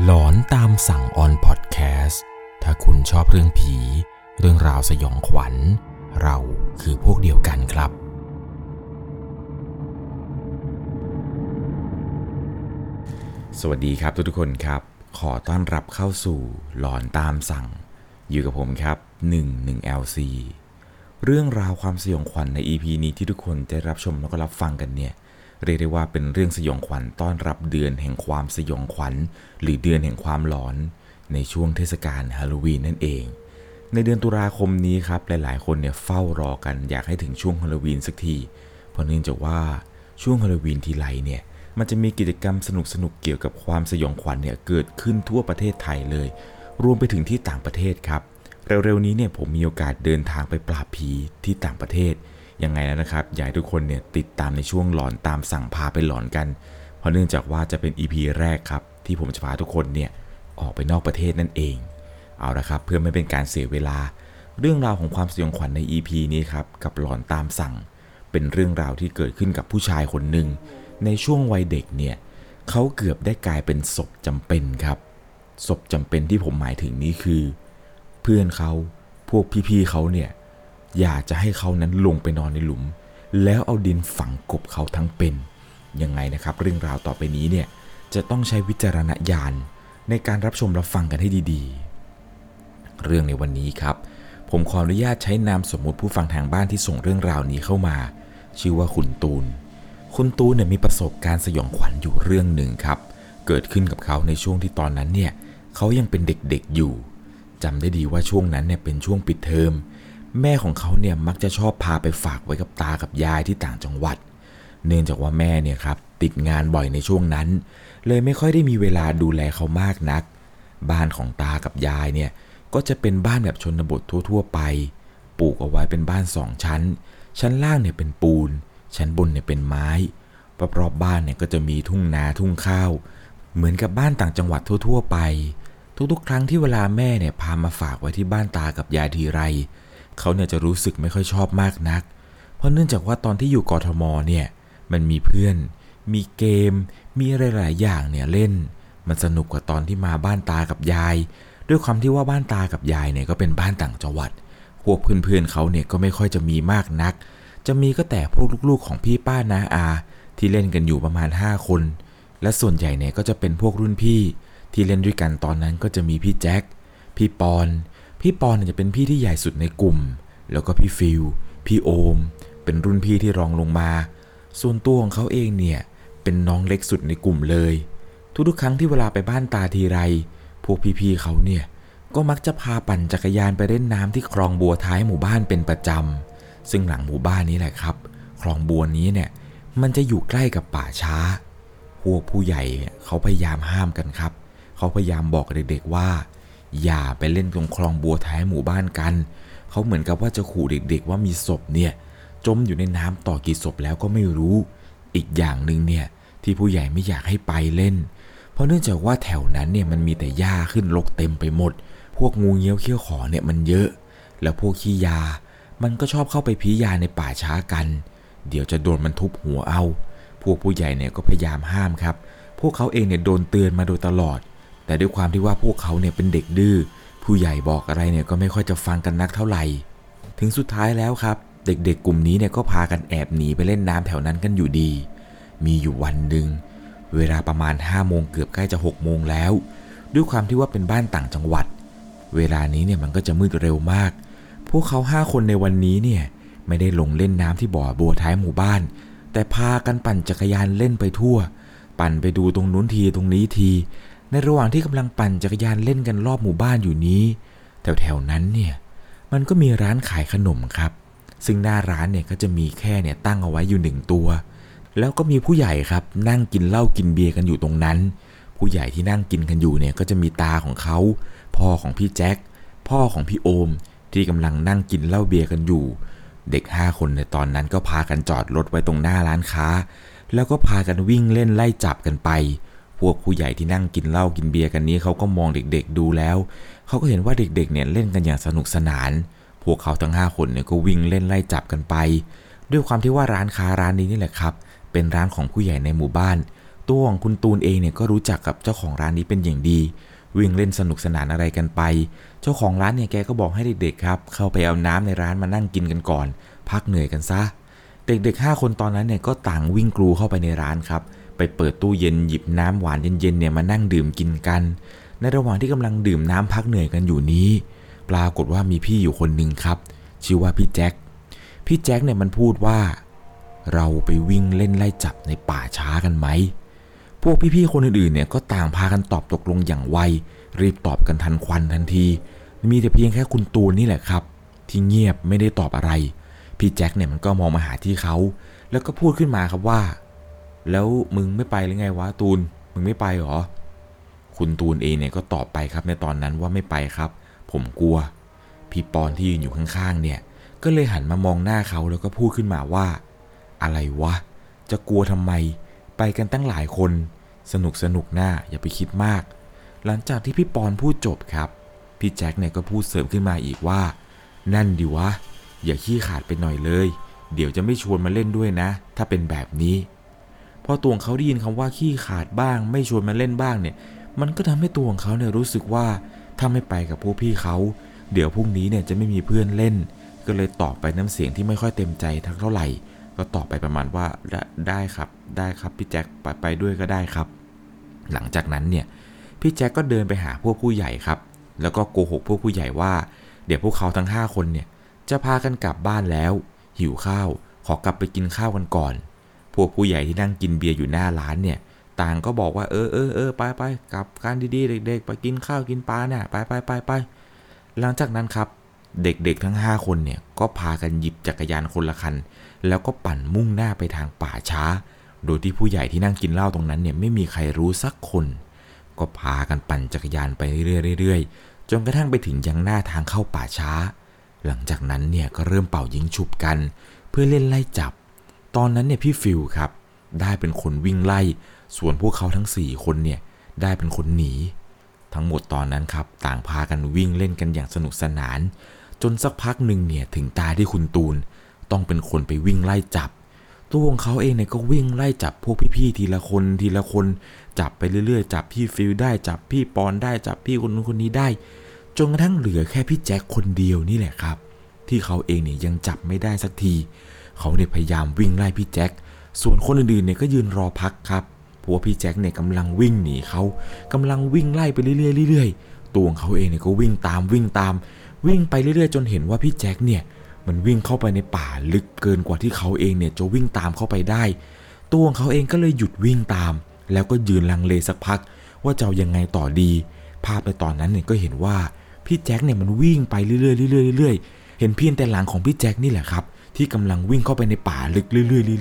หลอนตามสั่งออนพอดแคสต์ถ้าคุณชอบเรื่องผี เรื่องราวสยองขวัญ เราคือพวกเดียวกันครับ สวัสดีครับทุกๆคนครับ ขอต้อนรับเข้าสู่หลอนตามสั่ง อยู่กับผมครับ 11 LC เรื่องราวความสยองขวัญใน EP นี้ที่ทุกคนได้รับชมแล้วก็รับฟังกันเนี่ย เรียกได้ว่าเป็นเรื่องสยองขวัญต้อนรับเดือนแห่งความสยองขวัญ หรือเดือนแห่งความหลอน ในช่วงเทศกาลฮาโลวีนนั่นเอง ในเดือนตุลาคมนี้ครับหลายๆ คนเนี่ยเฝ้ารอกันอยากให้ถึงช่วงฮาโลวีนสักที เพราะเนื่องจากว่าช่วงฮาโลวีนทีไรเนี่ยมันจะมีกิจกรรมสนุกๆเกี่ยวกับความสยองขวัญเนี่ยเกิดขึ้นทั่วประเทศไทยเลย รวมไปถึงที่ต่างประเทศครับ เร็วๆนี้เนี่ยผมมีโอกาสเดินทางไปปราบผีที่ต่างประเทศ ยังไงแล้วนะครับอยากให้ทุกคนเนี่ยติดตามในช่วงหลอนตามสั่งพาไปหลอนกัน เพราะเนื่องจากว่าจะเป็น EP แรกครับ ที่ผมจะพาทุกคนเนี่ยออกไปนอกประเทศนั่นเอง เอาละครับ เพื่อไม่เป็นการเสียเวลา เรื่องราวของความสยองขวัญใน EP นี้ครับกับหลอนตามสั่ง เป็นเรื่องราวที่เกิดขึ้นกับผู้ชายคนหนึ่งในช่วงวัยเด็กเนี่ยเขาเกือบได้กลายเป็นศพจำเป็นครับศพจำเป็นที่ผมหมายถึงนี้คือ เพื่อนเขาพวกพี่ๆเขาเนี่ย อยากจะให้เขานั้นลงไปนอนในหลุม แล้วเอาดินฝังกบเขาทั้งเป็นยังไงนะครับ เรื่องราวต่อไปนี้เนี่ยจะต้องใช้วิจารณญาณในการรับชมรับฟังกันให้ดีๆ เรื่องในวันนี้ครับ ผมขออนุญาตใช้นามสมมุติผู้ฟังทางบ้านที่ส่งเรื่องราวนี้เข้ามา ชื่อว่าคุณตูน คุณตูนเนี่ยมีประสบการณ์สยองขวัญอยู่เรื่องหนึ่งครับ เกิดขึ้นกับเขาในช่วงที่ตอนนั้นเนี่ยเขายังเป็นเด็กๆอยู่จำได้ดีว่าช่วงนั้นเนี่ยเป็นช่วงปิดเทอม แม่ของเขาเนี่ยมักจะชอบพาไปฝากไว้กับตากับยายที่ต่างจังหวัด เนื่องจากว่าแม่เนี่ยครับติดงานบ่อยในช่วงนั้น เลยไม่ค่อยได้มีเวลาดูแลเขามากนัก บ้านของตากับยายเนี่ยก็จะเป็นบ้านแบบชนบททั่ว ๆ ไป ปลูกเอาไว้เป็นบ้านสองชั้น ชั้นล่างเนี่ยเป็นปูน ชั้นบนเนี่ยเป็นไม้รอบๆบ้านเนี่ยก็จะมีทุ่งนาทุ่งข้าว เหมือนกับบ้านต่างจังหวัดทั่ว ๆ ไป ทุกๆ ครั้งที่เวลาแม่เนี่ยพามาฝากไว้ที่บ้านตากับยายทีไร เขาเนี่ยจะรู้สึกไม่ค่อยชอบมากนัก เพราะเนื่องจากว่าตอนที่อยู่กทมเนี่ยมันมีเพื่อน มีเกม มีอะไรหลายอย่างเนี่ยเล่น มันสนุกกว่าตอนที่มาบ้านตากับยาย ด้วยความที่ว่าบ้านตากับยายเนี่ยก็เป็นบ้านต่างจังหวัด พวกเพื่อนๆเขาเนี่ยก็ไม่ค่อยจะมีมากนัก จะมีก็แต่พวกลูกๆของพี่ป้านาอา ที่เล่นกันอยู่ประมาณ 5 คน และส่วนใหญ่เนี่ยก็จะเป็นพวกรุ่นพี่ ที่เล่นด้วยกันตอนนั้นก็จะมีพี่แจ็ค พี่ปอน พี่ปอนจะเป็นพี่ที่ใหญ่สุดในกลุ่ม แล้วก็พี่ฟิลพี่โอม เป็นรุ่นพี่ที่รองลงมา ส่วนตัวของเขาเองเนี่ย เป็นน้องเล็กสุดในกลุ่มเลย ทุกๆครั้งที่เวลาไปบ้านตาทีไร พวกพี่ๆเขาเนี่ย ก็มักจะพาปั่นจักรยานไปเล่นน้ำที่คลองบัวท้ายหมู่บ้านเป็นประจำซึ่งหลังหมู่บ้านนี้แหละครับ คลองบัวนี้เนี่ย มันจะอยู่ใกล้กับป่าช้า พวกผู้ใหญ่เขาพยายามห้ามกันครับ เขาพยายามบอกเด็กๆว่า อย่าไปเล่นตรงคลองบัวท้ายหมู่บ้านกัน เขาเหมือนกับว่าจะขู่เด็กๆว่ามีศพเนี่ย จมอยู่ในน้ำต่อกี่ศพแล้วก็ไม่รู้ อีกอย่างหนึ่งเนี่ยที่ผู้ใหญ่ไม่อยากให้ไปเล่น เพราะเนื่องจากว่าแถวนั้นเนี่ยมันมีแต่หญ้าขึ้นรกเต็มไปหมด พวกงูเงี้ยวเขี้ยวขอเนี่ยมันเยอะ แล้วพวกขี้ยา มันก็ชอบเข้าไปพียาในป่าช้ากัน เดี๋ยวจะโดนมันทุบหัวเอา พวกผู้ใหญ่เนี่ยก็พยายามห้ามครับ พวกเขาเองเนี่ยโดนเตือนมาโดยตลอด แต่ด้วยความที่ว่าพวกเขาเนี่ยเป็นเด็กดื้อผู้ใหญ่บอกอะไรเนี่ยก็ไม่ค่อยจะฟังกันนักเท่าไหร่ ถึงสุดท้ายแล้วครับ เด็กๆ กลุ่มนี้เนี่ยก็พากันแอบหนีไปเล่นน้ำแถวนั้นกันอยู่ดี มีอยู่วันหนึ่งเวลาประมาณ5้าโมงเกือบใกล้จะ6กโมงแล้ว ด้วยความที่ว่าเป็นบ้านต่างจังหวัด เวลานี้เนี่ยมันก็จะมืดเร็วมาก พวกเขาห้าคนในวันนี้เนี่ยไม่ได้ลงเล่นน้ำที่บ่อบัวท้ายหมู่บ้าน แต่พากันปั่นจักรยานเล่นไปทั่ว ปั่นไปดูตรงนู้นทีตรงนี้ที ในระหว่างที่กำลังปั่นจักรยานเล่นกันรอบหมู่บ้านอยู่นี้แถวๆนั้นเนี่ยมันก็มีร้านขายขนมครับ ซึ่งหน้าร้านเนี่ยก็จะมีแค่เนี่ยตั้งเอาไว้อยู่หนึ่งตัว แล้วก็มีผู้ใหญ่ครับนั่งกินเหล้ากินเบียร์กันอยู่ตรงนั้น ผู้ใหญ่ที่นั่งกินกันอยู่เนี่ยก็จะมีตาของเขาพ่อของพี่แจ็คพ่อของพี่โอม ที่กำลังนั่งกินเหล้าเบียร์กันอยู่ เด็กห้าคนในตอนนั้นก็พากันจอดรถไว้ตรงหน้าร้านค้า แล้วก็พากันวิ่งเล่นไล่จับกันไป พวกผู้ใหญ่ที่นั่งกินเหล้ากินเบียร์กันนี้เขาก็มองเด็กๆดูแล้วเขาก็เห็นว่าเด็กๆเนี่ยเล่นกันอย่างสนุกสนาน พวกเขาทั้ง 5 คนเนี่ยก็วิ่งเล่นไล่จับกันไป ด้วยความที่ว่าร้านค้าร้านนี้นี่แหละครับ เป็นร้านของผู้ใหญ่ในหมู่บ้านตัวของคุณตูนเองเนี่ยก็รู้จักกับเจ้าของร้านนี้เป็นอย่างดี วิ่งเล่นสนุกสนานอะไรกันไป เจ้าของร้านเนี่ยแกก็บอกให้เด็กๆครับเข้าไปเอาน้ำในร้านมานั่งกินกันก่อน พักเหนื่อยกันซะ เด็กๆ5คนตอนนั้นเนี่ยก็ต่างวิ่งกรูเข้าไปในร้านครับ ไปเปิดตู้เย็นหยิบน้ำหวานเย็นๆเนี่ยมานั่งดื่มกินกัน ในระหว่างที่กำลังดื่มน้ำพักเหนื่อยกันอยู่นี้ ปรากฏว่ามีพี่อยู่คนหนึ่งครับ ชื่อว่าพี่แจ็ค พี่แจ็คเนี่ยมันพูดว่า เราไปวิ่งเล่นไล่จับในป่าช้ากันไหม พวกพี่ๆคนอื่นๆเนี่ยก็ต่างพากันตอบตกลงอย่างไว รีบตอบกันทันควันทันที มีแต่เพียงแค่คุณตูนนี่แหละครับ ที่เงียบไม่ได้ตอบอะไร พี่แจ็คเนี่ยมันก็มองมาหาที่เขา แล้วก็พูดขึ้นมาครับว่า แล้วมึงไม่ไปหรือไงวะตูน มึงไม่ไปหรอ คุณตูนเองเนี่ยก็ตอบไปครับในตอนนั้นว่าไม่ไปครับ ผมกลัว พี่ปอนที่ยืนอยู่ข้างๆ เนี่ย ก็เลยหันมามองหน้าเขาแล้วก็พูดขึ้นมาว่า อะไรวะ จะกลัวทำไม ไปกันตั้งหลายคน สนุกสนุกหน้าอย่าไปคิดมาก หลังจากที่พี่ปอนพูดจบครับ พี่แจ็คเนี่ยก็พูดเสริมขึ้นมาอีกว่า นั่นดิวะ อย่าขี้ขาดไปหน่อยเลย เดี๋ยวจะไม่ชวนมาเล่นด้วยนะ ถ้าเป็นแบบนี้ พอตัวของเขาได้ยินคำว่าขี้ขาดบ้าง ไม่ชวนมาเล่นบ้างเนี่ย มันก็ทำให้ตัวของเขาเนี่ยรู้สึกว่าถ้าไม่ไปกับพวกพี่เขา เดี๋ยวพรุ่งนี้เนี่ยจะไม่มีเพื่อนเล่น ก็เลยตอบไปน้ำเสียงที่ไม่ค่อยเต็มใจทักเท่าไหร่ ก็ตอบไปประมาณว่าไดได้ครับ ได้ครับพี่แจ็คไปไปด้วยก็ได้ครับ หลังจากนั้นเนี่ยพี่แจ็คก็เดินไปหาพวกผู้ใหญ่ครับ แล้วก็โกหกพวกผู้ใหญ่ว่า เดี๋ยวพวกเขาทั้ง 5 คนเนี่ยจะพากันกลับบ้านแล้ว หิวข้าว ขอกลับไปกินข้าวกันก่อน พวกผู้ใหญ่ที่นั่งกินเบียร์อยู่หน้าร้านเนี่ย ต่างก็บอกว่าเออเออเออไปไปกลับกันดีๆเด็กๆ ไปกินข้าวกินปลาเนี่ย ไปไปไปไปหลังจากนั้นครับ เด็กๆทั้ง 5 คนเนี่ย ก็พากันหยิบจักรยานคนละคัน แล้วก็ปั่นมุ่งหน้าไปทางป่าช้า โดยที่ผู้ใหญ่ที่นั่งกินเหล้าตรงนั้นเนี่ยไม่มีใครรู้สักคน ก็พากันปั่นจักรยานไปเรื่อยๆจนกระทั่งไปถึงยังหน้าทางเข้าป่าช้า หลังจากนั้นเนี่ยก็เริ่มเป่ายิงฉุบกัน เพื่อเล่นไล่จับ ตอนนั้นเนี่ยพี่ฟิลครับ ได้เป็นคนวิ่งไล่ ส่วนพวกเขาทั้ง 4 คนเนี่ยได้เป็นคนหนี ทั้งหมดตอนนั้นครับ ต่างพากันวิ่งเล่นกันอย่างสนุกสนาน จนสักพักหนึ่งเนี่ยถึงตาที่คุณตูน ต้องเป็นคนไปวิ่งไล่จับ ตัวของเขาเองเนี่ยก็วิ่งไล่จับพวกพี่ๆทีละคนทีละคน จับไปเรื่อยๆ จับพี่ฟิลได้จับพี่ปอนได้จับพี่คนนู้นคนนี้ได้จนกระทั่งเหลือแค่พี่แจ็คคนเดียวนี่แหละครับ ที่เขาเองเนี่ยยังจับไม่ได้สักที เขาเนี่ยพยายามวิ่งไล่พี่แจ็ค ส่วนคนอื่นๆเนี่ยก็ยืนรอพักครับเพราะว่าพี่แจ็คเนี่ยกำลังวิ่งหนีเขากำลังวิ่งไล่ไปเรื่อยๆเรื่อยๆตัวของเขาเองเนี่ยก็วิ่งตามวิ่งตาม วิ่งไปเรื่อยๆ จนเห็นว่าพี่แจ็คเนี่ยมันวิ่งเข้าไปในป่าลึกเกินกว่าที่เขาเองเนี่ยจะวิ่งตามเข้าไปได้ ตัวของเขาเองก็เลยหยุดวิ่งตาม แล้วก็ยืนลังเลสักพัก ว่าจะายังไงต่อดี ภาพในตอนนั้นเนี่ยก็เห็นว่าพี่แจ็คเนี่ยมันวิ่งไปเรื่อยๆเรื่อยๆเรื่อยๆเห็นเพียงแต่หลังของพี่แจ็คนี่แหละครับ ที่กำลังวิ่งเข้าไปในป่าลึกเ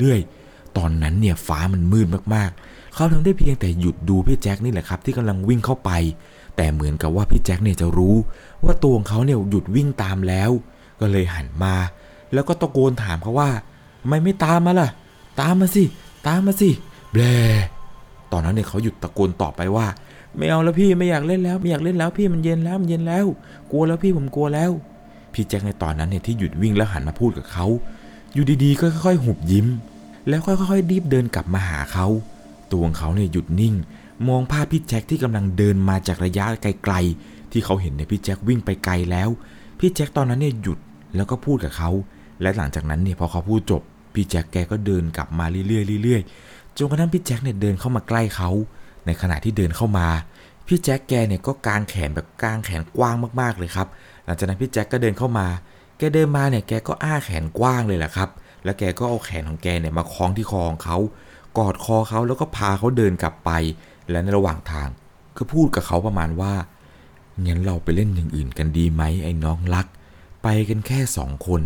รื่อยๆ ตอนนั้นเนี่ยฟ้ามันมืดมากๆ เขาทำได้เพียงแต่หยุดดูพี่แจ็คนี่แหละครับ ที่กำลังวิ่งเข้าไป แต่เหมือนกับว่าพี่แจ็คเนี่ยจะรู้ ว่าตัวของเขาเนี่ยหยุดวิ่งตามแล้ว ก็เลยหันมา แล้วก็ตะโกนถามเขาว่าทำไมไม่ตามมาล่ะ ตามมาสิ ตามมาสิแบลตอนนั้นเนี่ยเขาหยุดตะโกนตอบไปว่า ไม่เอาแล้วพี่ไม่อยากเล่นแล้ว ไม่อยากเล่นแล้วพี่มันเย็นแล้วมันเย็นแล้ว กลัวแล้วพี่ผมกลัวแล้ว พี่แจ็คในตอนนั้นเนี่ยที่หยุดวิ่งแล้วหันมาพูดกับเขา อยู่ดีๆก็ค่อยๆหุบยิ้ม แล้วค่อยๆรีบเดินกลับมาหาเขา ตัวของเขาเนี่ยหยุดนิ่ง มองภาพพี่แจ็คที่กำลังเดินมาจากระยะไกลๆ ที่เขาเห็นเนี่ยพี่แจ็ควิ่งไปไกลแล้ว พี่แจ็คตอนนั้นเนี่ยหยุดแล้วก็พูดกับเขา และหลังจากนั้นเนี่ยพอเขาพูดจบ พี่แจ็คแกก็เดินกลับมาเรื่อยๆเรื่อยๆ จนกระทั่งพี่แจ็คเนี่ยเดินเข้ามาใกล้เขา ในขณะที่เดินเข้ามา พี่แจ็คแกเนี่ยก็กางแขนแบบกางแขนกว้างมากๆเลยครับ หลังจากนั้นพี่แจ็คก็เดินเข้ามา แกเดินมาเนี่ยแกก็อ้าแขนกว้างเลยแหละครับ แล้วแกก็เอาแขนของแกเนี่ยมาคล้องที่คอของเขา กอดคอเขาแล้วก็พาเขาเดินกลับไป และในระหว่างทางก็พูดกับเขาประมาณว่างั้นเราไปเล่นอย่างอื่นกันดีไหมไอ้น้องรัก ไปกันแค่สองคน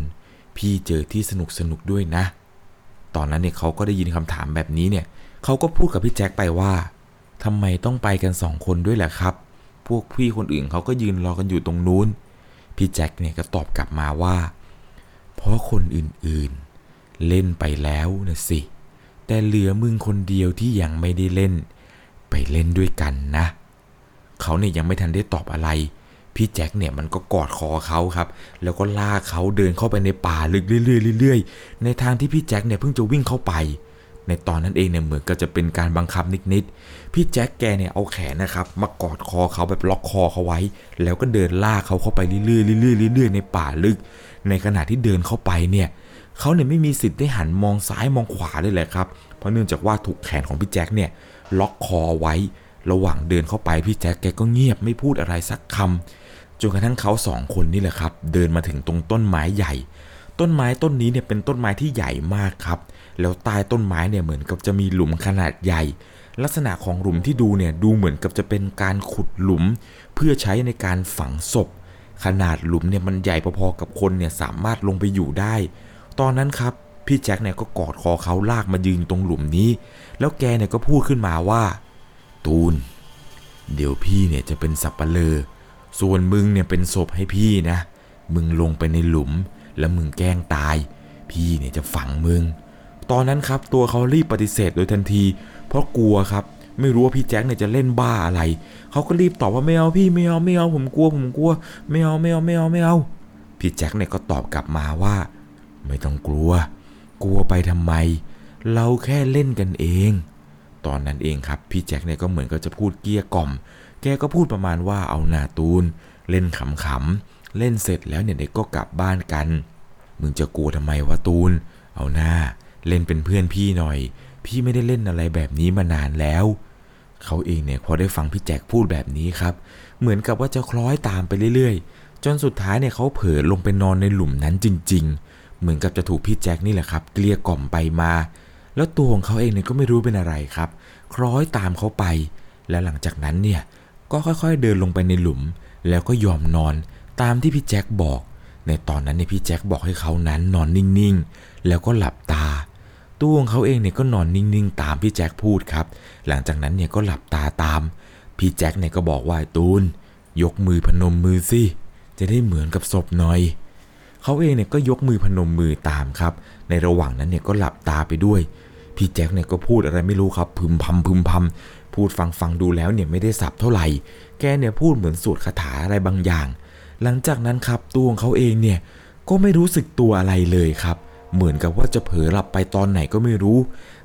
พี่เจอที่สนุกสนุกด้วยนะ ตอนนั้นเนี่ยเขาก็ได้ยินคำถามแบบนี้เนี่ยเขาก็พูดกับพี่แจ็คไปว่าทำไมต้องไปกันสองคนด้วยแหละครับ พวกพี่คนอื่นเขาก็ยืนรอกันอยู่ตรงนู้น พี่แจ็คเนี่ยก็ตอบกลับมาว่า เพราะคนอื่นๆ เล่นไปแล้วนะสิ แต่เหลือมึงคนเดียวที่ยังไม่ได้เล่น ไปเล่นด้วยกันนะ เขาเนี่ยยังไม่ทันได้ตอบอะไร พี่แจ็คเนี่ยมันก็กอดคอเขาครับ แล้วก็ลากเขาเดินเข้าไปในป่าลึกเรื่อยๆเรื่อยๆในทางที่พี่แจ็คเนี่ยเพิ่งจะวิ่งเข้าไป ในตอนนั้นเองเนี่ยเหมือนกับจะเป็นการบังคับนิดๆ พี่แจ็คแกเนี่ยเอาแขนนะครับมากอดคอเขาแบบล็อกคอเขาไว้ แล้วก็เดินลากเขาเข้าไปเรื่อยๆเรื่อยๆเรื่อยๆในป่าลึก ในขณะที่เดินเข้าไปเนี่ยเขาเนี่ยไม่มีสิทธิ์ได้หันมองซ้ายมองขวาเลยแหละครับ เพราะเนื่องจากว่าถูกแขนของพี่แจ็คเนี่ยล็อกคอไว้ ระหว่างเดินเข้าไปพี่แจ็คแกก็เงียบไม่พูดอะไรสักคำจนกระทั่งเขาสองคนนี่แหละครับ เดินมาถึงตรงต้นไม้ใหญ่ ต้นไม้ต้นนี้เนี่ยเป็นต้นไม้ที่ใหญ่มากครับ แล้วใต้ต้นไม้เนี่ยเหมือนกับจะมีหลุมขนาดใหญ่ ลักษณะของหลุมที่ดูเนี่ยดูเหมือนกับจะเป็นการขุดหลุม เพื่อใช้ในการฝังศพ ขนาดหลุมเนี่ยมันใหญ่พอๆกับคนเนี่ยสามารถลงไปอยู่ได้ ตอนนั้นครับพี่แจ็คเนี่ยก็กอดคอเขาลากมายืนตรงหลุมนี้ แล้วแกเนี่ยก็พูดขึ้นมาว่า ตูน เดี๋ยวพี่เนี่ยจะเป็นสับปะเลอส่วนมึงเนี่ยเป็นศพให้พี่นะ มึงลงไปในหลุม แล้วมึงแกล้งตาย พี่เนี่ยจะฝังมึง ตอนนั้นครับตัวเขารีบปฏิเสธโดยทันที เพราะกลัวครับ ไม่รู้ว่าพี่แจ็คเนี่ยจะเล่นบ้าอะไร เขาก็รีบตอบว่าไม่เอาพี่ไม่เอาไม่เอาผมกลัวผมกลัว ไม่เอาไม่เอาไม่เอาไม่เอา พี่แจ็คเนี่ยก็ตอบกลับมาว่า ไม่ต้องกลัว กลัวไปทำไม เราแค่เล่นกันเอง ตอนนั้นเองครับพี่แจ็คเนี่ยก็เหมือนกับจะพูดเกี้ยกล่อม แกก็พูดประมาณว่าเอาหนาตูน เล่นขำๆเล่นเสร็จแล้วเนี่ยเด็กก็กลับบ้านกัน มึงจะกลัวทำไมวะตูน เอาหน้า เล่นเป็นเพื่อนพี่หน่อย พี่ไม่ได้เล่นอะไรแบบนี้มานานแล้ว เขาเองเนี่ยพอได้ฟังพี่แจ็คพูดแบบนี้ครับ เหมือนกับว่าจะคล้อยตามไปเรื่อยๆ จนสุดท้ายเนี่ยเขาเผลอลงไปนอนในหลุมนั้นจริง ๆ เหมือนกับจะถูกพี่แจ็คนี่แหละครับเกลี้ยกล่อมไปมา แล้วตัวของเขาเองเนี่ยก็ไม่รู้เป็นอะไรครับ คล้อยตามเขาไป แล้วหลังจากนั้นเนี่ยก็ค่อยๆเดินลงไปในหลุม แล้วก็ยอมนอนตามที่พี่แจ็คบอก ในตอนนั้นเนี่ยพี่แจ็คบอกให้เขานั้นนอนนิ่งๆ แล้วก็หลับตา ตัวของเขาเองเนี่ยก็นอนนิ่งๆ ตามพี่แจ็คพูดครับ หลังจากนั้นเนี่ยก็หลับตาตาม พี่แจ็คเนี่ยก็บอกว่าตูน ยกมือพนมมือสิ จะได้เหมือนกับศพหน่อย เขาเองเนี่ยก็ยกมือพนมมือตามครับ ในระหว่างนั้นเนี่ยก็หลับตาไปด้วย พี่แจ็คเนี่ยก็พูดอะไรไม่รู้ครับ พึมพำพึมพำพูดฟังฟังดูแล้วเนี่ยไม่ได้สับเท่าไหร่ แกเนี่ยพูดเหมือนสวดคาถาอะไรบางอย่าง หลังจากนั้นครับตัวของเขาเองเนี่ยก็ไม่รู้สึกตัวอะไรเลยครับ เหมือนกับว่าจะเผลอหลับไปตอนไหนก็ไม่รู้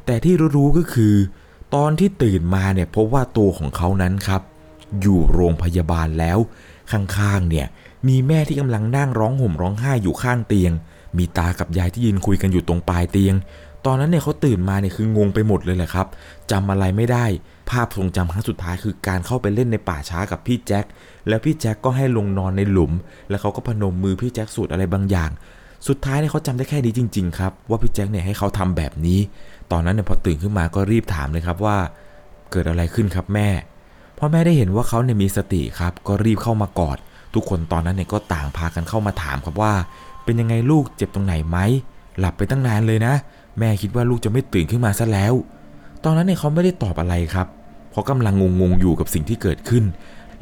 แต่ที่รู้ๆก็คือ ตอนที่ตื่นมาเนี่ยพบว่าตัวของเขานั้นครับ อยู่โรงพยาบาลแล้ว ข้างๆเนี่ยมีแม่ที่กำลังนั่งร้องห่มร้องไห้อยู่ข้างเตียง มีตากับยายที่ยืนคุยกันอยู่ตรงปลายเตียง ตอนนั้นเนี่ยเขาตื่นมาเนี่ยคืองงไปหมดเลยแหละครับจำอะไรไม่ได้ ภาพทรงจำครั้งสุดท้ายคือการเข้าไปเล่นในป่าช้ากับพี่แจ็คแล้วพี่แจ็คก็ให้ลงนอนในหลุม แล้วเขาก็พนมมือพี่แจ็คสวดอะไรบางอย่าง สุดท้ายเนี่ยเขาจำได้แค่นี้จริง ๆ ครับ ว่าพี่แจ็คเนี่ยให้เขาทำแบบนี้ ตอนนั้นเนี่ยพอตื่นขึ้นมาก็รีบถามเลยครับว่า เกิดอะไรขึ้นครับแม่พอแม่ได้เห็นว่าเขาเนี่ยมีสติครับ ก็รีบเข้ามากอด ทุกคนตอนนั้นเนี่ยก็ต่างพากันเข้ามาถามครับว่า เป็นยังไงลูกเจ็บตรงไหนไหมหลับไปตั้งนานเลยนะ แม่คิดว่าลูกจะไม่ตื่นขึ้นมาซะแล้ว ตอนนั้นเนี่ยเขาไม่ได้ตอบอะไรครับเพราะกำลังงงๆอยู่กับสิ่งที่เกิดขึ้น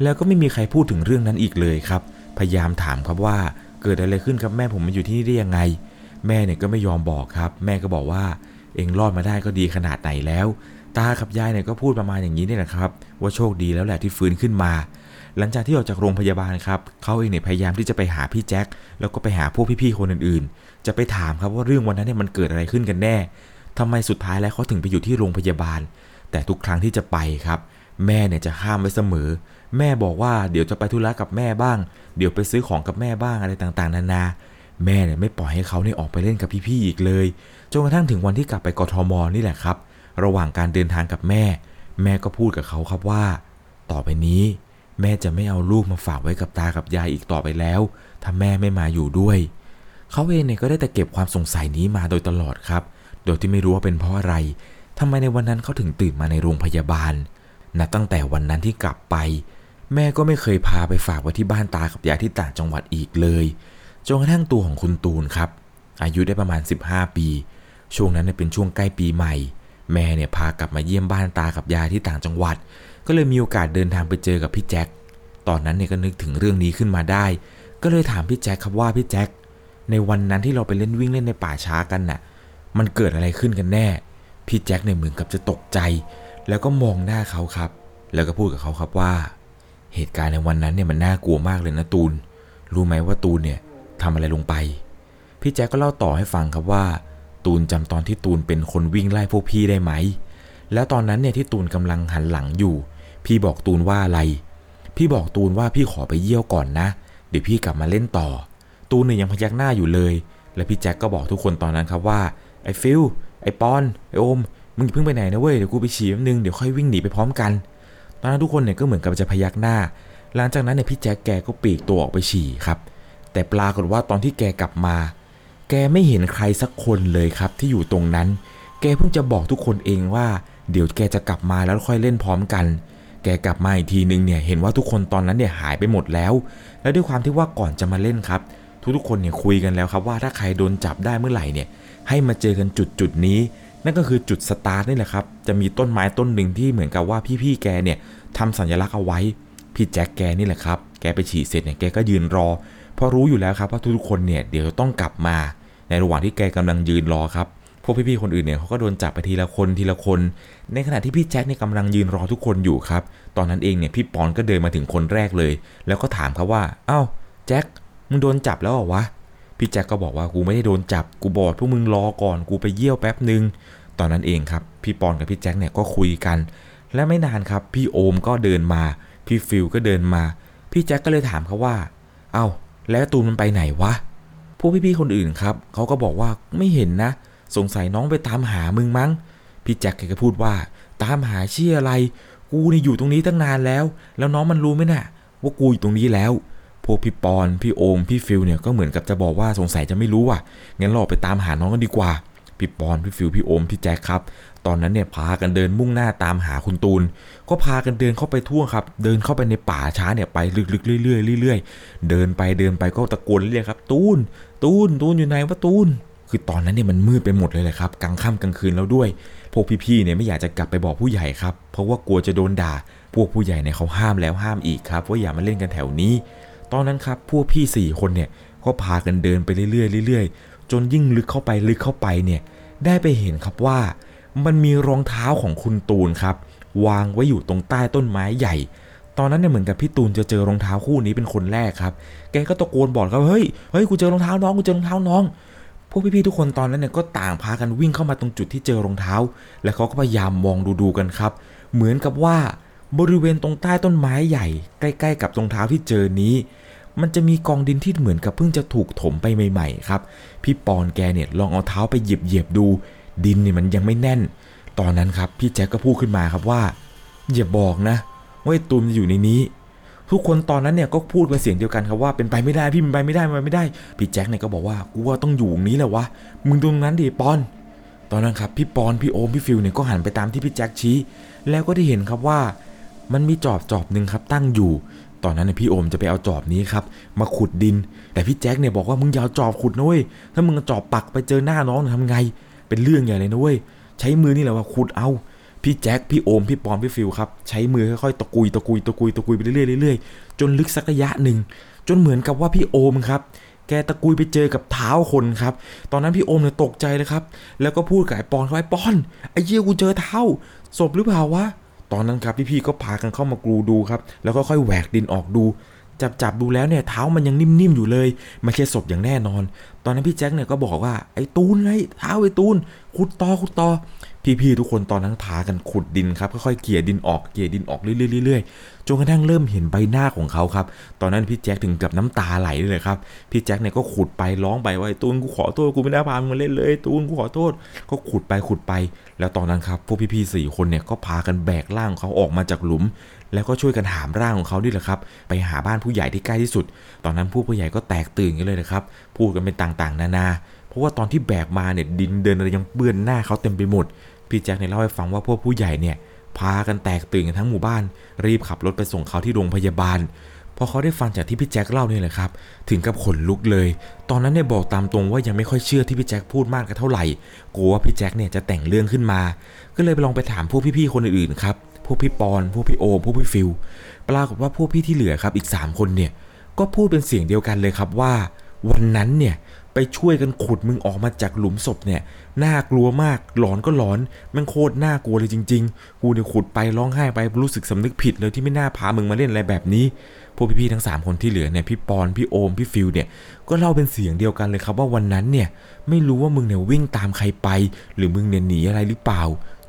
แล้วก็ไม่มีใครพูดถึงเรื่องนั้นอีกเลยครับ พยายามถามครับว่า เกิดอะไรขึ้นครับแม่ผมมาอยู่ที่นี่ได้ยังไง แม่เนี่ยก็ไม่ยอมบอกครับ แม่ก็บอกว่าเองรอดมาได้ก็ดีขนาดไหนแล้ว ตากับยายเนี่ยก็พูดประมาณอย่างนี้นี่แหละครับ ว่าโชคดีแล้วแหละที่ฟื้นขึ้นมา หลังจากที่ออกจากโรงพยาบาลครับเขาเองเนี่ยพยายามที่จะไปหาพี่แจ็คแล้วก็ไปหาพวกพี่ๆคนอื่นๆ จะไปถามครับว่าเรื่องวันนั้นเนี่ยมันเกิดอะไรขึ้นกันแน่ทำไมสุดท้ายแล้วเขาถึงไปอยู่ที่โรงพยาบาล แต่ทุกครั้งที่จะไปครับ แม่เนี่ยจะห้ามไว้เสมอ แม่บอกว่าเดี๋ยวจะไปธุระกับแม่บ้าง เดี๋ยวไปซื้อของกับแม่บ้างอะไรต่างๆ นานา แม่เนี่ยไม่ปล่อยให้เขาเนี่ยออกไปเล่นกับพี่ๆอีกเลย จนกระทั่งถึงวันที่กลับไปกทมนี่แหละครับ ระหว่างการเดินทางกับแม่ แม่ก็พูดกับเขาครับว่า ต่อไปนี้ แม่จะไม่เอาลูกมาฝากไว้กับตากับยายอีกต่อไปแล้ว ถ้าแม่ไม่มาอยู่ด้วย เขาเองเนี่ยก็ได้แต่เก็บความสงสัยนี้มาโดยตลอดครับ โดยที่ไม่รู้ว่าเป็นเพราะอะไรทำไมในวันนั้นเขาถึงตื่นมาในโรงพยาบาลนับตั้งแต่วันนั้นที่กลับไป แม่ก็ไม่เคยพาไปฝากไว้ที่บ้านตากับยายที่ต่างจังหวัดอีกเลย จนกระทั่งตัวของคุณตูนครับ อายุได้ประมาณ 15 ปี ช่วงนั้นเนี่ยเป็นช่วงใกล้ปีใหม่ แม่เนี่ยพากลับมาเยี่ยมบ้านตากับยายที่ต่างจังหวัด ก็เลยมีโอกาสเดินทางไปเจอกับพี่แจ็ค ตอนนั้นเนี่ยก็นึกถึงเรื่องนี้ขึ้นมาได้ ก็เลยถามพี่แจ็คครับว่าพี่แจ็ค ในวันนั้นที่เราไปเล่นวิ่งเล่นในป่าช้ากันน่ะ มันเกิดอะไรขึ้นกันแน่ พี่แจ็คเนี่ยเหมือนกับจะตกใจ แล้วก็มองหน้าเขาครับ แล้วก็พูดกับเขาครับว่า เหตุการณ์ในวันนั้นเนี่ยมันน่ากลัวมากเลยนะตูน รู้ไหมว่าตูนเนี่ยทำอะไรลงไป พี่แจ็คก็เล่าต่อให้ฟังครับว่า ตูนจำตอนที่ตูนเป็นคนวิ่งไล่พวกพี่ได้ไหม แล้วตอนนั้นเนี่ยที่ตูนกำลังหันหลังอยู่ พี่บอกตูนว่าอะไร พี่บอกตูนว่าพี่ขอไปเยี่ยวก่อนนะ เดี๋ยวพี่กลับมาเล่นต่อ ตูนเนี่ยยังพยักหน้าอยู่เลย และพี่แจ็คก็บอกทุกคนตอนนั้นครับว่า ไอ้ฟิล ไอ้ปอน ไอ้โอม มึงอย่าเพิ่งไปไหนนะเว้ย เดี๋ยวกูไปฉี่แป๊บนึง เดี๋ยวค่อยวิ่งหนีไปพร้อมกัน ตอนนั้นทุกคนเนี่ยก็เหมือนกับจะพยักหน้า หลังจากนั้นเนี่ยพี่แจ็คแกก็ปีกตัวออกไปฉี่ครับ แต่ปรากฏว่าตอนที่แกกลับมา แกไม่เห็นใครสักคนเลยครับที่อยู่ตรงนั้น แกเพิ่งจะบอกทุกคนเองว่า เดี๋ยวแกจะกลับมาแล้วค่อยเล่นพร้อมกัน แกกลับมาอีกทีนึงเนี่ยเห็นว่าทุกคนตอนนั้นเนี่ยหายไปหมดแล้ว และด้วยความที่ว่าก่อนจะมาเล่นครับทุกๆคนเนี่ยคุยกันแล้วครับว่าถ้าใครโดนจับได้เมื่อไหร่เนี่ยให้มาเจอกันจุดจุดนี้ นั่นก็คือจุดสตาร์ทนี่แหละครับ จะมีต้นไม้ต้นหนึ่งที่เหมือนกับว่าพี่ๆแกเนี่ยทำสัญลักษณ์เอาไว้ พี่แจ็คแกนี่แหละครับ แกไปฉี่เสร็จเนี่ยแกก็ยืนรอ เพราะรู้อยู่แล้วครับว่าทุกๆคนเนี่ยเดี๋ยวต้องกลับมา ในระหว่างที่แกกำลังยืนรอครับ พวกพี่ๆคนอื่นเนี่ยเขาก็โดนจับไปทีละคนทีละคน ในขณะที่พี่แจ็คเนี่ยกำลังยืนรอทุกคนอยู่ครับ ตอนนั้นเองเนี่ยพี่ปอนก็เดินมาถึงคนแรกเลย แล้วก็ถามครับว่า เอ้าแจ็ค มึงโดนจับแล้วเหรอวะ พี่แจ็คก็บอกว่ากูไม่ได้โดนจับกูบอกพวกมึงรอก่อนกูไปเยี่ยวแป๊บหนึ่งตอนนั้นเองครับ พี่ปอนกับพี่แจ็คเนี่ยก็คุยกัน และไม่นานครับ พี่โอมก็เดินมา พี่ฟิลก็เดินมา พี่แจ็คก็เลยถามเขาว่า เอ้าแล้วตูนมันไปไหนวะพวกพี่ๆคนอื่นครับเขาก็บอกว่าไม่เห็นนะ สงสัยน้องไปตามหามึงมั้ง พี่แจ็คแกก็พูดว่า ตามหาเชี่ยอะไร กูนี่อยู่ตรงนี้ตั้งนานแล้ว แล้วน้องมันรู้ไหมน่ะ ว่ากูอยู่ตรงนี้แล้ว วกพี่ปอนพี่โอมพี่ฟิลเนี่ยก็เหมือนกับจะบอกว่าสงสัยจะไม่รู้อะงั้นเราไปตามหาน้องกันดีกว่าพี่ปอนพี่ฟิลพี่โอมพี่แจ็คครับตอนนั้นเนี่ยพากันเดินมุ่งหน้าตามหาคุณตูน ก็พากันเดินเข้าไปทั่วครับ เดินเข้าไปในป่าช้าเนี่ยไปลึกๆเรื่อยๆเรื่อยๆ เดินไปเดินไปก็ตะโกนเรียกครับ ตูน ตูน ตูนอยู่ไหนวะตูน คือตอนนั้นเนี่ยมันมืดไปหมดเลยแหละครับกลางค่ำกลางคืนแล้วด้วย พวกพี่ๆเนี่ยไม่อยากจะกลับไปบอกผู้ใหญ่ครับ เพราะว่ากลัวจะโดนด่า พวกผู้ใหญ่เนี่ยเขาห้ามแล้วห้ามอีกครับว่าอย่ามาเล่นกันแถวนี้ ตอนนั้นครับพวกพี่สี่คนเนี่ยก็พากันเดินไปเรื่อยๆเรื่อยๆ จนยิ่งลึกเข้าไปลึกเข้าไปเนี่ยได้ไปเห็นครับว่ามันมีรองเท้าของคุณตูนครับ วางไว้อยู่ตรงใต้ต้นไม้ใหญ่ ตอนนั้นเนี่ยเหมือนกับพี่ตูนจะเจอรองเท้าคู่นี้เป็นคนแรกครับ แกก็ตะโกนบอกครับเฮ้ยเฮ้ยกูเจอรองเท้าน้องกูเจอรองเท้าน้องพวกพี่ๆทุกคนตอนนั้นเนี่ยก็ต่างพากันวิ่งเข้ามาตรงจุดที่เจอรองเท้า แล้วเขาก็พยายามมองดูๆกันครับ เหมือนกับว่า บริเวณตรงใต้ต้นไม้ใหญ่ ใกล้ ๆ กับรองเท้าที่เจอนี้ มันจะมีกองดินที่เหมือนกับเพิ่งจะถูกถมไปใหม่ ๆ ครับ พี่ปอนแกเนี่ยลองเอาเท้าไปเหยียบๆดู ดินเนี่ยมันยังไม่แน่น ตอนนั้นครับพี่แจ็คก็พูดขึ้นมาครับว่าอย่าบอกนะว่าไอ้ตูมจะอยู่ในนี้ทุกคนตอนนั้นเนี่ยก็พูดเป็นเสียงเดียวกันครับว่าเป็นไปไม่ได้พี่เป็นไปไม่ได้เป็นไปไม่ได้พี่แจ็คเนี่ยก็บอกว่ากูว่าต้องอยู่ตรงนี้แหละวะมึงตรงนั้นดิปอน ตอนนั้นครับพี่ปอนพี่โอมพี่ฟิลเนี่ยก็หันไปตามที่พี่แจ็คชี้ แล้วก็ได้เห็นครับว่า มันมีจอบจอบหนึ่งครับตั้งอยู่ ตอนนั้นเนี่ยพี่โอมจะไปเอาจอบนี้ครับ มาขุดดิน แต่พี่แจ็คเนี่ยบอกว่ามึงอย่าเอาจอบขุดนะเว้ยถ้ามึงจอบปักไปเจอหน้าน้องเนี่ยทำไง เป็นเรื่องใหญ่เลยนะเว้ยใช้มือนี่แหละว่าขุดเอาพี่แจ็คพี่โอมพี่ปอนพี่ฟิลครับใช้มือค่อยๆตะกุยตะกุยตะกุยตะกุยไปเรื่อยๆเรื่อยๆจนลึกสักระยะหนึ่งจนเหมือนกับว่าพี่โอมครับแกตะกุยไปเจอกับเท้าคนครับ ตอนนั้นพี่โอมเนี่ยตกใจเลยครับ แล้วก็พูดกับไอ้ปอนเขาไอ้ปอน ไอ้เหี้ยกูเจอเท้าศพหรือเปล่าวะ ตอนนั้นครับพี่ๆก็พากันเข้ามากรูดูครับ แล้วก็ค่อยแหวกดินออกดูจับจับดูแล้วเนี่ยเท้ามันยังนิ่มๆอยู่เลยไม่ใช่ศพอย่างแน่นอน ตอนนั้นพี่แจ็คเนี่ยก็บอกว่าไอ้ตูนไงเท้าไอ้ตูนขุดตอขุดตอ พี่ๆทุกคนตอนนั้นพากันขุดดินครับค่อยๆเกลี่ยดินออกเกลี่ยดินออกเรื่อยๆๆจนกระทั่งเริ่มเห็นใบหน้าของเขาครับ ตอนนั้นพี่แจ็คถึงกับน้ำตาไหลเลยครับพี่แจ็คเนี่ยก็ขุดไปร้องไปว่าตูนกูขอโทษกูไม่ได้พามึงมาเล่นเลยตูนกูขอโทษ ก็ขุดไปขุดไป แล้วตอนนั้นครับพวกพี่ๆสี่คนเนี่ยก็พากันแบกร่างของเขาออกมาจากหลุม แล้วก็ช่วยกันหามร่างของเขานี่แหละครับ ไปหาบ้านผู้ใหญ่ที่ใกล้ที่สุด ตอนนั้นผู้ผู้ใหญ่ก็แตกตื่นกันเลยนะครับพูดกันเป็นต่างๆ นานา เพราะว่าตอนที่แบกมาเนี่ยดินเดินอะไรยังเปื้อนหน้าเขาเต็มไปหมด พี่แจ็คเนี่ยเล่าให้ฟังว่าพวกผู้ใหญ่เนี่ยพากันแตกตื่นกันทั้งหมู่บ้าน รีบขับรถไปส่งเขาที่โรงพยาบาลพอเขาได้ฟังจากที่พี่แจ็คเล่าเนี่ยแหละครับ ถึงกับขนลุกเลย ตอนนั้นเนี่ยบอกตามตรงว่ายังไม่ค่อยเชื่อที่พี่แจ็คพูดมากกันเท่าไหร่ กลัวว่าพี่แจ็คเนี่ยจะแต่งเรื่องขึ้นมา ก็เลยไปลองไปถามพวกพี่ๆคนอื่นๆครับ พวกพี่ปอน พวกพี่โอ พวกพี่ฟิล ปรากฏว่าพวกพี่ที่เหลือครับอีก 3 คนเนี่ย ก็พูดเป็นเสียงเดียวกันเลยครับว่า วันนั้นเนี่ย ช่วยกันขุดมึงออกมาจากหลุมศพเนี่ยน่ากลัวมากหลอนก็หลอนแม่งมันโคตรน่ากลัวเลยจริง ๆ กูเนี่ยขุดไปร้องไห้ไปรู้สึกสำนึกผิดเลยที่ไม่น่าพามึงมาเล่นอะไรแบบนี้พวกพี่ๆทั้ง 3 คนที่เหลือเนี่ยพี่ปอนพี่โอมพี่ฟิลเนี่ยก็เล่าเป็นเสียงเดียวกันเลยครับว่าวันนั้นเนี่ยไม่รู้ว่ามึงเนี่ยวิ่งตามใครไป หรือมึงเนี่ยหนีอะไรหรือเปล่า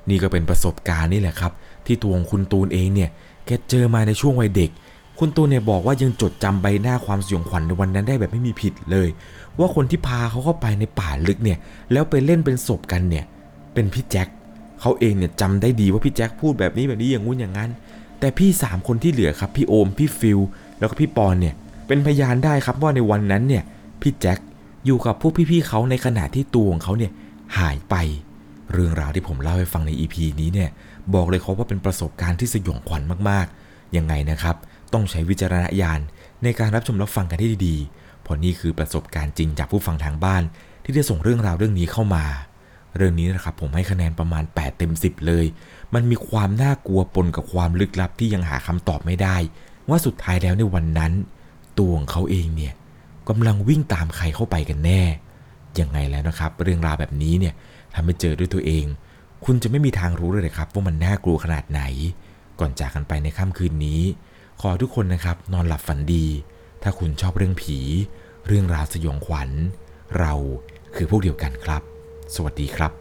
นี่ก็เป็นประสบการณ์นี่แหละครับ ที่ตัวของคุณตูนเองเนี่ยแกเจอมาในช่วงวัยเด็กคุณตูนเนี่ยบอกว่ายังจดจำใบหน้าความสยองขวัญในวันนั้นได้แบบไม่มีผิดเลย ว่าคนที่พาเขาเข้าไปในป่าลึกเนี่ย แล้วไปเล่นเป็นศพกันเนี่ย เป็นพี่แจ็คเขาเองเนี่ยจำได้ดีว่าพี่แจ็คพูดแบบนี้แบบนี้อย่างงู้นอย่างนั้น แต่พี่ 3 คนที่เหลือครับพี่โอมพี่ฟิลแล้วก็พี่ปอนเนี่ยเป็นพยานได้ครับว่าในวันนั้นเนี่ยพี่แจ็คอยู่กับพวกพี่ๆเขาในขณะที่ตัวของเขาเนี่ยหายไป เรื่องราวที่ผมเล่าให้ฟังใน EP นี้เนี่ยบอกเลยครับว่าเป็นประสบการณ์ที่สยองขวัญมากๆยังไงนะครับ ต้องใช้วิจารณญาณในการรับชมรับฟังกันให้ดีๆ ราะนี่คือประสบการณ์จริงจากผู้ฟังทางบ้าน ที่ได้ส่งเรื่องราวเรื่องนี้เข้ามา เรื่องนี้นะครับผมให้คะแนนประมาณ 8 เต็ม 10 เลย มันมีความน่ากลัวปนกับความลึกลับที่ยังหาคำตอบไม่ได้ ว่าสุดท้ายแล้วในวันนั้น ตัวของเขาเองเนี่ยกำลังวิ่งตามใครเข้าไปกันแน่ยังไงแล้วนะครับ เรื่องราวแบบนี้เนี่ยถ้าไม่เจอด้วยตัวเอง คุณจะไม่มีทางรู้เลยครับ ว่ามันน่ากลัวขนาดไหน ก่อนจากกันไปในค่ำคืนนี้ ขอทุกคนนะครับนอนหลับฝันดี ถ้าคุณชอบเรื่องผี เรื่องราวสยองขวัญ เราคือพวกเดียวกันครับ สวัสดีครับ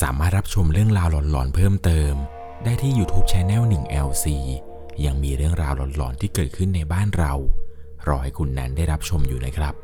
สามารถรับชมเรื่องราวหลอนๆเพิ่มเติม ได้ที่ YouTube c h anel 1 LC ยังมีเรื่องราวหลอนๆที่เกิดขึ้นในบ้านเรา รอให้คุณนันได้รับชมอยู่นะครับ